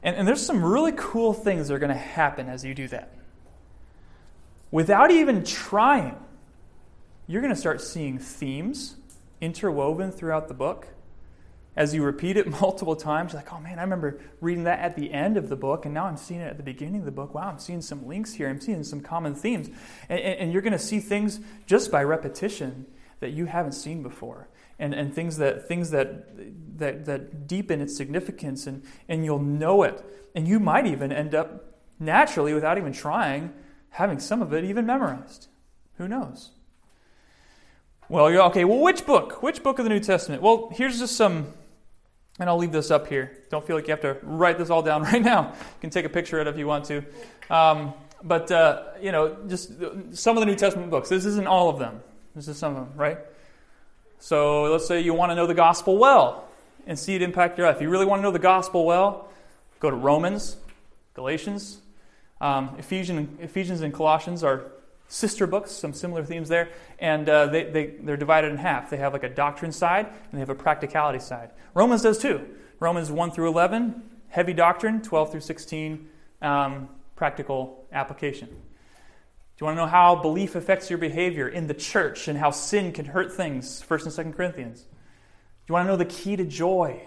And, and there's some really cool things that are going to happen as you do that without even trying, you're going to start seeing themes interwoven throughout the book. As you repeat it multiple times, you're like, oh man, I remember reading that at the end of the book, and now I'm seeing it at the beginning of the book. Wow, I'm seeing some links here. I'm seeing some common themes. And, and, and you're going to see things just by repetition that you haven't seen before. And, and things that things that, that that deepen its significance and, and you'll know it. And you might even end up naturally, without even trying, having some of it even memorized. Who knows? Well, you're okay. Well, which book? Which book of the New Testament? Well, here's just some, and I'll leave this up here. Don't feel like you have to write this all down right now. You can take a picture of it if you want to. Um, but, uh, you know, just some of the New Testament books. This isn't all of them. This is some of them, right? So let's say you want to know the gospel well and see it impact your life. If you really want to know the gospel well, go to Romans, Galatians, um, Ephesians, Ephesians and Colossians are sister books, some similar themes there, and uh, they, they, they're divided in half. They have like a doctrine side and they have a practicality side. Romans does too. Romans 1 through 11, heavy doctrine, 12 through 16, um, practical application. Do you want to know how belief affects your behavior in the church and how sin can hurt things? 1st and 2nd Corinthians. Do you want to know the key to joy?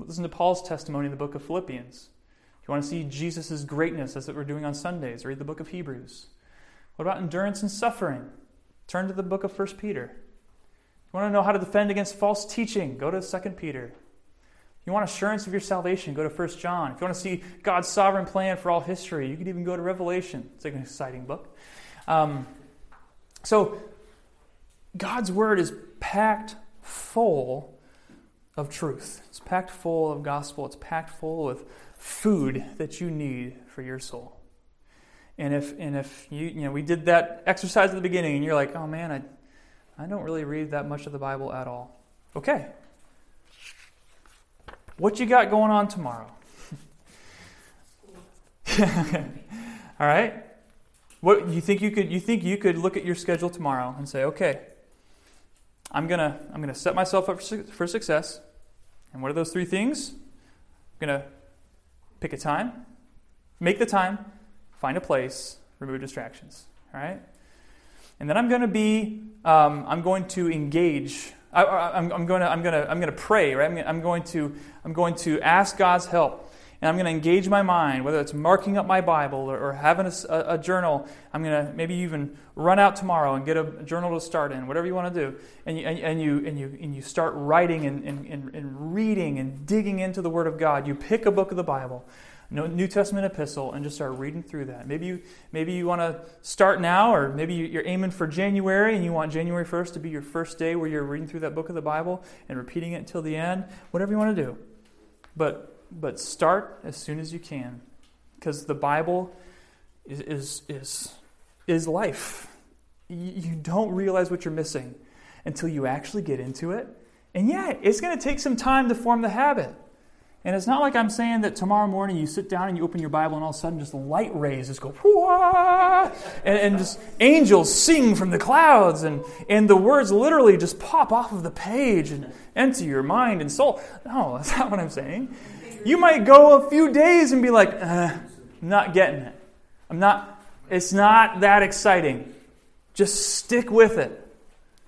Listen to Paul's testimony in the book of Philippians. Do you want to see Jesus' greatness as we're doing on Sundays? Read the book of Hebrews. What about endurance and suffering? Turn to the book of 1 Peter. You want to know how to defend against false teaching? Go to 2 Peter. You want assurance of your salvation? Go to 1 John. If you want to see God's sovereign plan for all history, you could even go to Revelation. It's like an exciting book. Um, so, God's Word is packed full of truth. It's packed full of gospel. It's packed full of food that you need for your soul. And if and if you you know we did that exercise at the beginning and you're like, oh man, I I don't really read that much of the Bible at all. Okay, what you got going on tomorrow? All right? What you think you could you think you could look at your schedule tomorrow and say, "Okay, I'm to I'm to set myself up for success." And what are those three things? I'm to pick a time, make the time, find a place, remove distractions. All right? And then I'm going to be um, I'm going to engage I, am going to I'm going to I'm going to pray, right? I'm, I'm going to I'm going to ask God's help, and I'm going to engage my mind, whether it's marking up my Bible or, or having a, a, a, journal. I'm going to maybe even run out tomorrow and get a journal to start in, whatever you want to do, and you and, and you and you and you start writing and, and, and reading and digging into the Word of God. You pick a book of the Bible. New Testament epistle and just start reading through that. Maybe you maybe you want to start now, or maybe you're aiming for January and you want January 1st to be your first day where you're reading through that book of the Bible and repeating it until the end. Whatever you want to do, but but start as soon as you can, because the Bible is is is, is life. You don't realize what you're missing until you actually get into it. And yeah, it's going to take some time to form the habit. And it's not like I'm saying that tomorrow morning you sit down and you open your Bible and all of a sudden just light rays just go, and, and just angels sing from the clouds and, and the words literally just pop off of the page and enter your mind and soul. No, that's not what I'm saying. You might go a few days and be like, uh, I'm not getting it. I'm not, it's not that exciting. Just stick with it.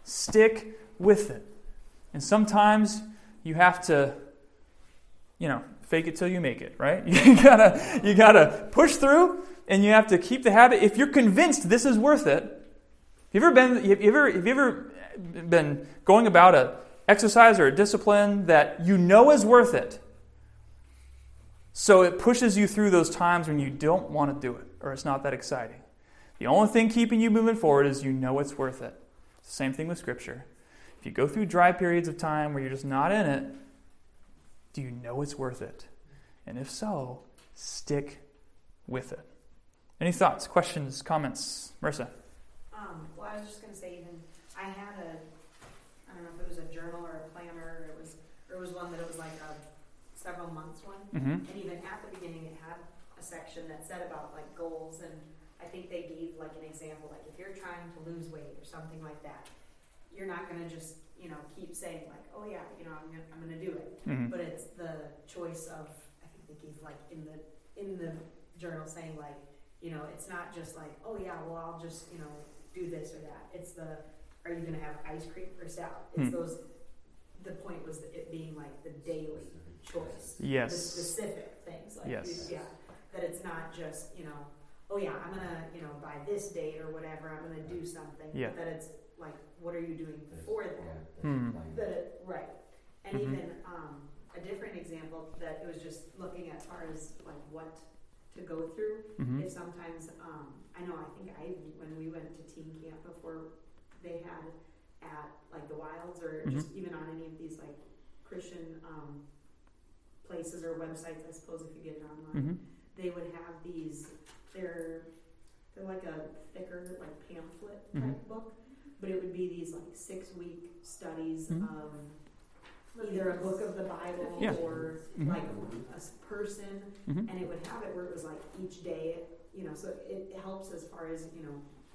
Stick with it. And sometimes you have to you know, fake it till you make it, right? You gotta, you gotta push through and you have to keep the habit. If you're convinced this is worth it, have you ever been, have you ever, have you ever been going about a exercise or a discipline that you know is worth it? So it pushes you through those times when you don't want to do it or it's not that exciting. The only thing keeping you moving forward is you know it's worth it. Same thing with Scripture. If you go through dry periods of time where you're just not in it, do you know it's worth it? And if so, stick with it. Any thoughts, questions, comments? Marissa? Um, well, I was just going to say, even I had a, I don't know if it was a journal or a planner, or it was, or it was one that it was like a several months one. Mm-hmm. And even at the beginning, it had a section that said about like goals, and I think they gave like an example, like if you're trying to lose weight or something like that, you're not going to just you know, keep saying like, oh yeah, you know, I'm gonna, I'm gonna do it. Mm-hmm. But it's the choice of, I think they gave like in the, in the journal saying like, you know, it's not just like, oh yeah, well, I'll just, you know, do this or that. It's the, are you gonna have ice cream or salad? It's Hmm. those, the point was it being like the daily choice. Yes. The specific things, like, Yes. yeah, that it's not just, you know, oh yeah, I'm gonna, you know, by this date or whatever, I'm gonna do something. Yeah. That it's like, what are you doing before that? Hmm. That it, right. And Mhm. even um, a different example that it was just looking at as far as like what to go through. Mm-hmm. Is sometimes um, I know I think I when we went to teen camp before they had at like the wilds or Mhm. just even on any of these like Christian um, places or websites I suppose if you get it online Mm-hmm. they would have these they're they're like a thicker like pamphlet type Mhm. book but it would be these like six week studies Mhm. of either a book of the bible Yeah. or Mhm. like a person Mm-hmm. and it would have it where it was like each day you know so it, helps as far as you know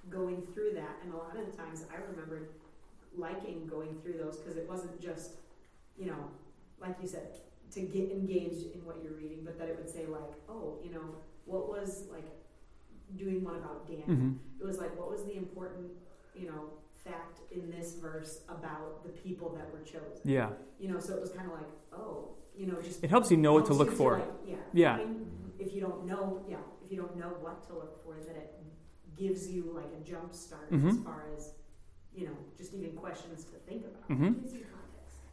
going through that and a lot of the times i remember liking going through those because it wasn't just you know like you said to get engaged in what you're reading, but that it would say like, oh, you know, what was like doing one about Daniel. hmm It was like, what was the important, you know, fact in this verse about the people that were chosen? Yeah. You know, so it was kind of like, oh, you know, just It helps you know what to look for. like, yeah. Yeah. find- if you don't know, yeah, if you don't know what to look for, that it gives you like a jump start as Mhm. far as, you know, just even questions to think about. hmm Gives you.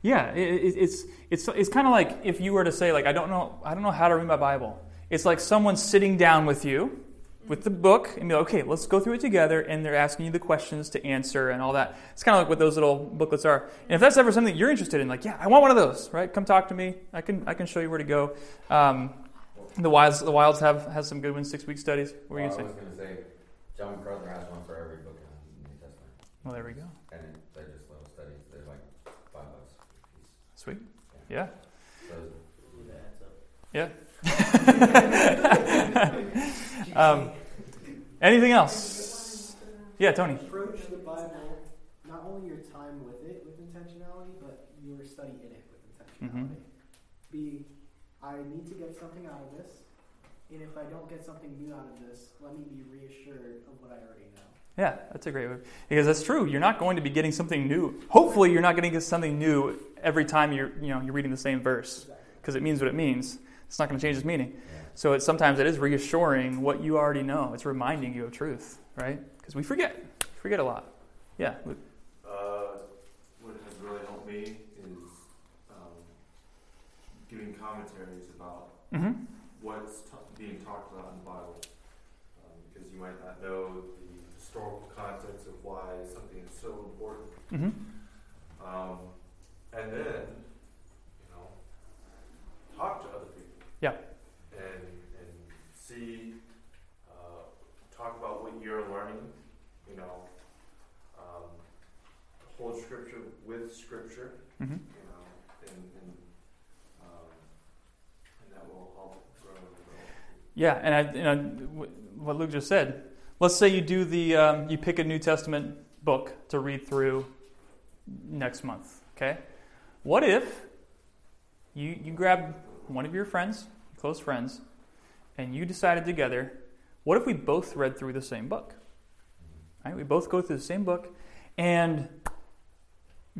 Yeah, it, it's it's it's kind of like if you were to say like I don't know I don't know how to read my Bible. It's like someone sitting down with you with the book and be like, okay, let's go through it together, and they're asking you the questions to answer and all that. It's kind of like what those little booklets are. And if that's ever something you're interested in, like, yeah, I want one of those, right? Come talk to me. I can I can show you where to go. Um, the wilds the wilds have has some good ones. Six week studies. What were you Well, gonna I say? was gonna say, John MacArthur has one for every book in the New Testament, Well, there we go. and it, they're just little studies. They're like five bucks a. Sweet. Yeah. So Ooh, that adds up. Um, anything else? Yeah, Tony. Approach the Bible not only your time with it with intentionality, but your study in it with intentionality. Mhm. Be, I need to get something out of this, and if I don't get something new out of this, let me be reassured of what I already know. Yeah, that's a great way. Because that's true. You're not going to be getting something new. Hopefully, you're not going to get something new every time you're, you know, you're reading the same verse because it means what it means. It's not going to change its meaning. yeah. So it, sometimes it is reassuring what you already know. It's reminding you of truth, right? Because we forget. We forget a lot. Yeah. Uh, what has really helped me is um, giving commentaries about Mm-hmm. what's t- being talked about in the Bible, um, because you might not know the historical context of why something is so important. Mm-hmm. Um, and then, you know, talk to other people. Yeah. And and see, uh, talk about what you're learning. You know, um, hold scripture with scripture. Mm-hmm. You know, and and um, and that will help grow and. Yeah, and I, you know, what Luke just said. Let's say you do the, um, you pick a New Testament book to read through next month. Okay, what if you you grab one of your friends, close friends, and you decided together, what if we both read through the same book? Right, we both go through the same book, and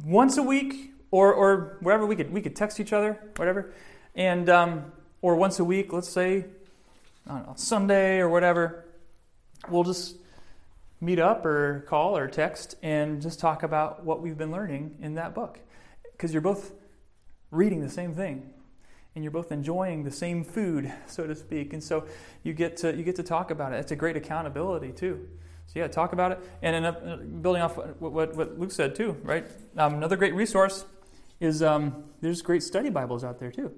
once a week or or wherever we could we could text each other, whatever, and um, or once a week, let's say know, Sunday or whatever, we'll just meet up or call or text and just talk about what we've been learning in that book. Because you're both reading the same thing and you're both enjoying the same food, so to speak. And so you get to, you get to talk about it. It's a great accountability, too. So, yeah, talk about it. And building off what, what, what Luke said, too, right? Um, another great resource is um, there's great study Bibles out there, too.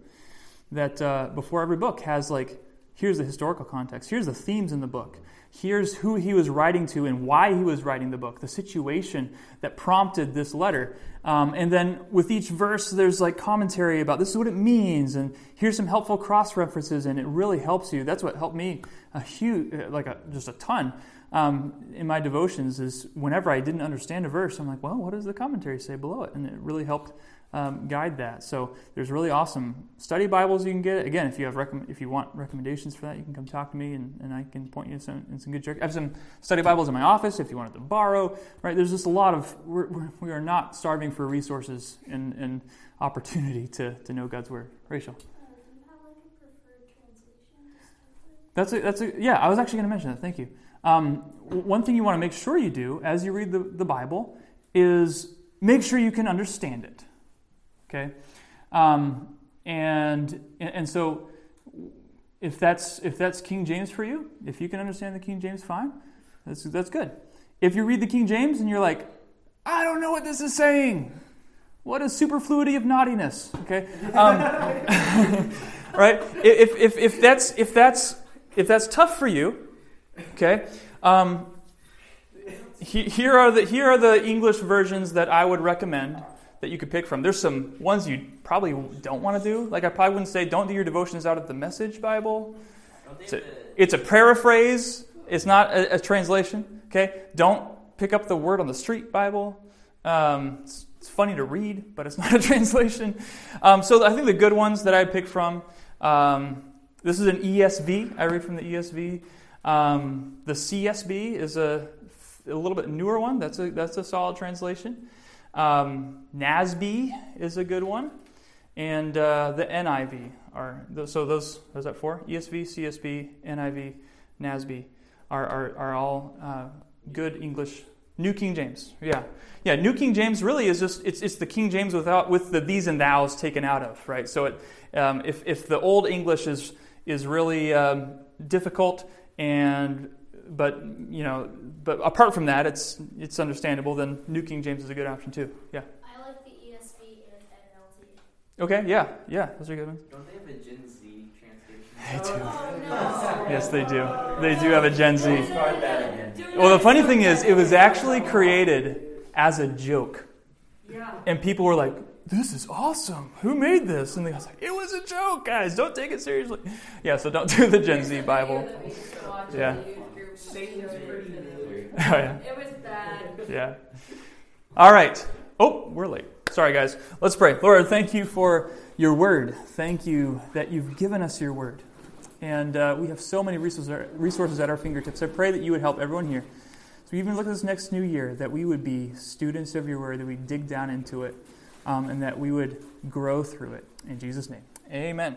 That uh, before every book has, like, here's the historical context, here's the themes in the book, here's who he was writing to and why he was writing the book, the situation that prompted this letter. Um, and then with each verse, there's like commentary about this is what it means, and here's some helpful cross references, and it really helps you. That's what helped me a huge, like a, just a ton um, in my devotions. Is whenever I didn't understand a verse, I'm like, well, what does the commentary say below it? And it really helped um, guide that. So there's really awesome study Bibles you can get. Again, if you have recomm- if you want recommendations for that, you can come talk to me, and, and I can point you in some, in some good. I have some study Bibles in my office if you wanted to borrow. Right? There's just a lot of we're, we're, we are not starving for resources and, and opportunity to, to know God's word. Rachel, do you have like a preferred translation? that's a, that's a, yeah. I was actually going to mention that. Thank you. Um, one thing you want to make sure you do as you read the, the Bible is make sure you can understand it. Okay, um, and and so if that's if that's King James for you, if you can understand the King James, fine. That's that's good. If you read the King James and you're like, I don't know what this is saying. What is superfluity of naughtiness? Okay, um, right? If, if, if that's if that's if that's tough for you, okay. Um, he- here are the here are the English versions that I would recommend that you could pick from. There's some ones you probably don't want to do. Like I probably wouldn't say don't do your devotions out of the Message Bible. Have the- It's a paraphrase. It's not a, a translation. Okay. Don't pick up the Word on the Street Bible. Um, it's, it's funny to read, but it's not a translation. Um, so I think the good ones that I picked from um, this is an ESV. I read from the ESV. Um, the CSB is a, a little bit newer one. That's a, that's a solid translation. Um, NASB is a good one. And uh, the NIV are, so those, those are four? ESV, CSB, NIV, NASB are, are, are all uh, good English. New King James, yeah. Yeah, New King James really is just, it's, it's the King James without, with the these and thous taken out of, right? So it, um, if, if the Old English is, is really um, difficult and but you know but apart from that it's it's understandable then new king james is a good option too yeah I like the ESV and NLT. okay yeah yeah those are good ones Don't they have a Gen Z translation? They do. Oh no. yes they do they do have a gen z Start that again. Well the funny thing is, it was actually created as a joke Yeah. and people were like this is awesome who made this and they was like it was a joke guys don't take it seriously yeah so don't do the gen z bible Yeah. Satan's pretty oh yeah It was bad. Yeah. All right. Oh, we're late. Sorry, guys. Let's pray. Lord, thank you for your word. Thank you that you've given us your word. And uh, we have so many resources, resources at our fingertips. I pray that you would help everyone here. So even look at this next new year, that we would be students of your word, that we dig down into it, um, and that we would grow through it. In Jesus' name, amen.